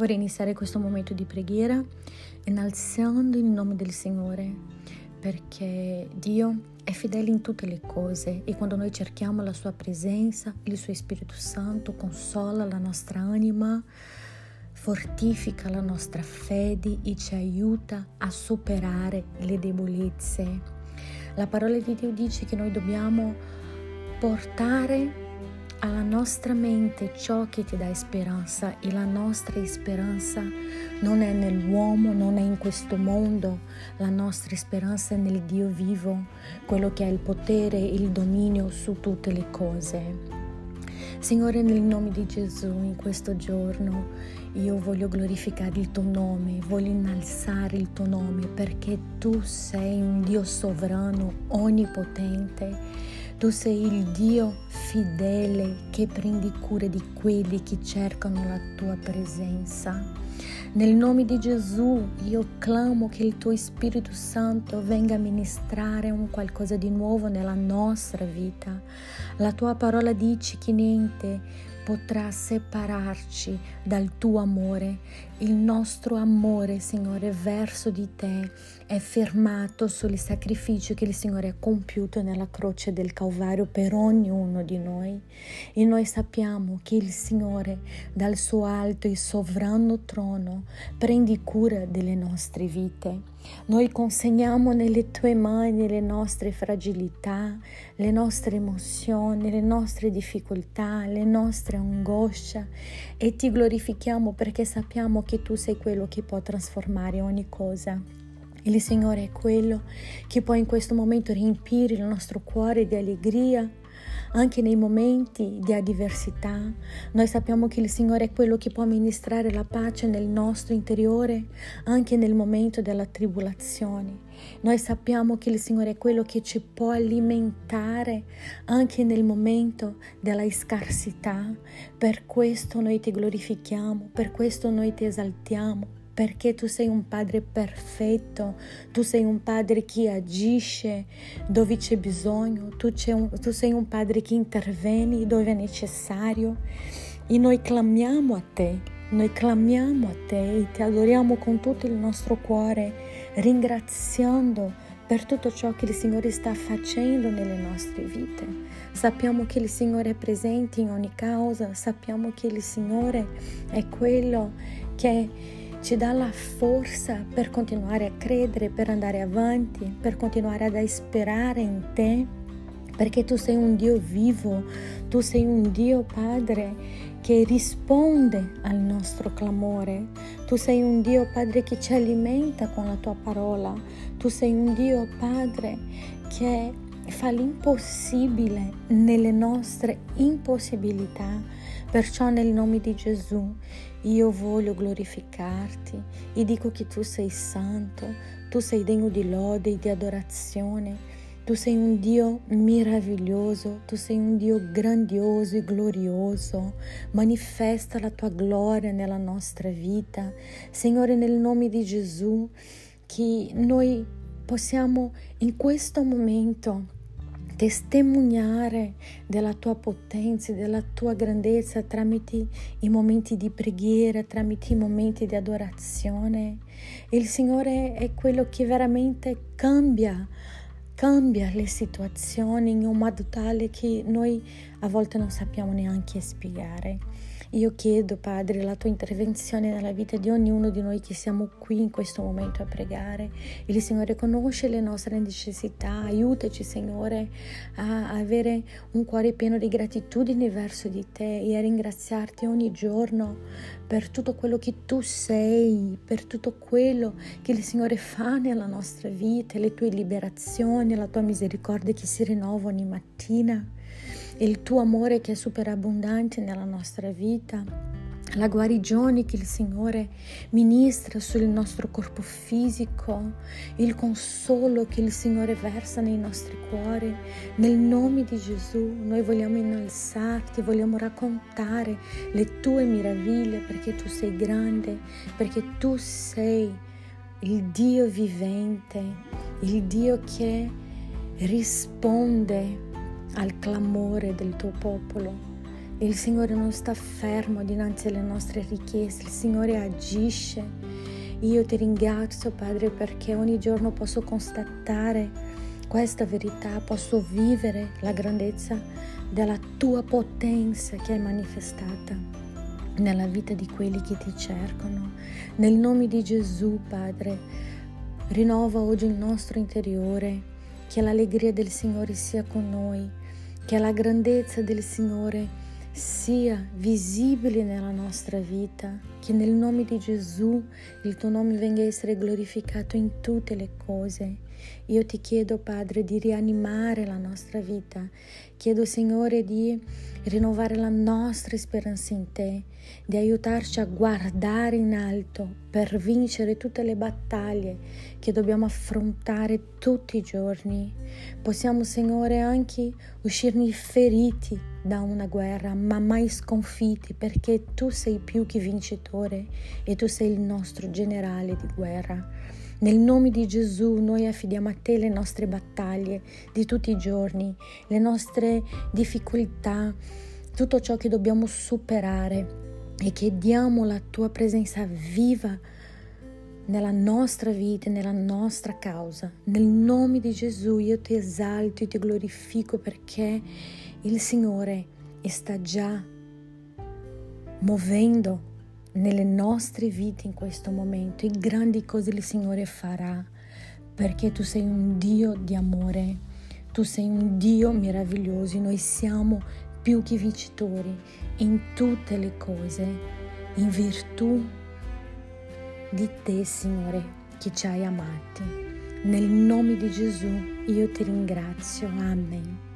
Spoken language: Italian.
Vorrei iniziare questo momento di preghiera innalzando il nome del Signore perché Dio è fedele in tutte le cose e quando noi cerchiamo la sua presenza, il suo Spirito Santo consola la nostra anima, fortifica la nostra fede e ci aiuta a superare le debolezze. La parola di Dio dice che noi dobbiamo portare alla nostra mente ciò che ti dà speranza e la nostra speranza non è nell'uomo, non è in questo mondo, la nostra speranza è nel Dio vivo, quello che ha il potere e il dominio su tutte le cose. Signore, nel nome di Gesù, in questo giorno io voglio glorificare il tuo nome, voglio innalzare il tuo nome perché tu sei un Dio sovrano, onnipotente tu sei il Dio fedele che prendi cura di quelli che cercano la tua presenza. Nel nome di Gesù io clamo che il tuo Spirito Santo venga a ministrare un qualcosa di nuovo nella nostra vita. La tua parola dice che niente potrà separarci dal tuo amore. Il nostro amore, Signore, verso di te è fermato sul sacrificio che il Signore ha compiuto nella croce del Calvario per ognuno di noi. E noi sappiamo che il Signore, dal suo alto e sovrano trono, prende cura delle nostre vite. Noi consegniamo nelle tue mani le nostre fragilità, le nostre emozioni, le nostre difficoltà, le nostre angosce e ti glorifichiamo perché sappiamo che tu sei quello che può trasformare ogni cosa. Il Signore è quello che può in questo momento riempire il nostro cuore di allegria, anche nei momenti di avversità. Noi sappiamo che il Signore è quello che può ministrare la pace nel nostro interiore, anche nel momento della tribolazione. Noi sappiamo che il Signore è quello che ci può alimentare anche nel momento della scarsità. Per questo noi ti glorifichiamo, per questo noi ti esaltiamo, perché tu sei un padre perfetto, tu sei un padre che agisce dove c'è bisogno, tu, un, tu sei un padre che interviene dove è necessario e noi clamiamo a te, noi clamiamo a te e ti adoriamo con tutto il nostro cuore, ringraziando per tutto ciò che il Signore sta facendo nelle nostre vite. Sappiamo che il Signore è presente in ogni causa, sappiamo che il Signore è quello che ci dà la forza per continuare a credere, per andare avanti, per continuare ad sperare in te, perché tu sei un Dio vivo, tu sei un Dio Padre che risponde al nostro clamore, tu sei un Dio Padre che ci alimenta con la tua parola, tu sei un Dio Padre che fa l'impossibile nelle nostre impossibilità. Perciò nel nome di Gesù io voglio glorificarti e dico che tu sei santo, tu sei degno di lode e di adorazione. Tu sei un Dio meraviglioso, tu sei un Dio grandioso e glorioso. Manifesta la tua gloria nella nostra vita. Signore, nel nome di Gesù, che noi possiamo in questo momento testimoniare della tua potenza, della tua grandezza tramite i momenti di preghiera, tramite i momenti di adorazione. Il Signore è quello che veramente cambia cambia le situazioni in un modo tale che noi a volte non sappiamo neanche spiegare. Io chiedo, Padre, la tua intervenzione nella vita di ognuno di noi che siamo qui in questo momento a pregare. Il Signore conosce le nostre necessità, aiutaci, Signore, a avere un cuore pieno di gratitudine verso di te e a ringraziarti ogni giorno per tutto quello che tu sei, per tutto quello che il Signore fa nella nostra vita, le tue liberazioni, la tua misericordia che si rinnova ogni mattina il tuo amore che è superabbondante nella nostra vita, la guarigione che il Signore ministra sul nostro corpo fisico, il consolo che il Signore versa nei nostri cuori. Nel nome di Gesù noi vogliamo innalzarti, vogliamo raccontare le tue meraviglie perché tu sei grande, perché tu sei il Dio vivente, il Dio che risponde al clamore del tuo popolo. Il Signore non sta fermo dinanzi alle nostre richieste, il Signore agisce. Io ti ringrazio, Padre, perché ogni giorno posso constatare questa verità, posso vivere la grandezza della tua potenza che è manifestata nella vita di quelli che ti cercano. Nel nome di Gesù, Padre, rinnova oggi il nostro interiore, che l'allegria del Signore sia con noi, che la grandezza del Signore sia visibile nella nostra vita, che nel nome di Gesù il tuo nome venga a essere glorificato in tutte le cose. Io ti chiedo, Padre, di rianimare la nostra vita. Chiedo, Signore, di rinnovare la nostra speranza in te, di aiutarci a guardare in alto per vincere tutte le battaglie che dobbiamo affrontare tutti i giorni. Possiamo, Signore, anche uscirne feriti da una guerra, ma mai sconfitti, perché tu sei più che vincitore e tu sei il nostro generale di guerra. Nel nome di Gesù noi affidiamo a te le nostre battaglie di tutti i giorni, le nostre difficoltà, tutto ciò che dobbiamo superare e chiediamo la tua presenza viva nella nostra vita, nella nostra causa. Nel nome di Gesù io ti esalto e ti glorifico perché il Signore sta già muovendo nelle nostre vite in questo momento e grandi cose il Signore farà perché tu sei un Dio di amore, tu sei un Dio meraviglioso, noi siamo più che vincitori in tutte le cose, in virtù di te Signore che ci hai amati. Nel nome di Gesù io ti ringrazio. Amen.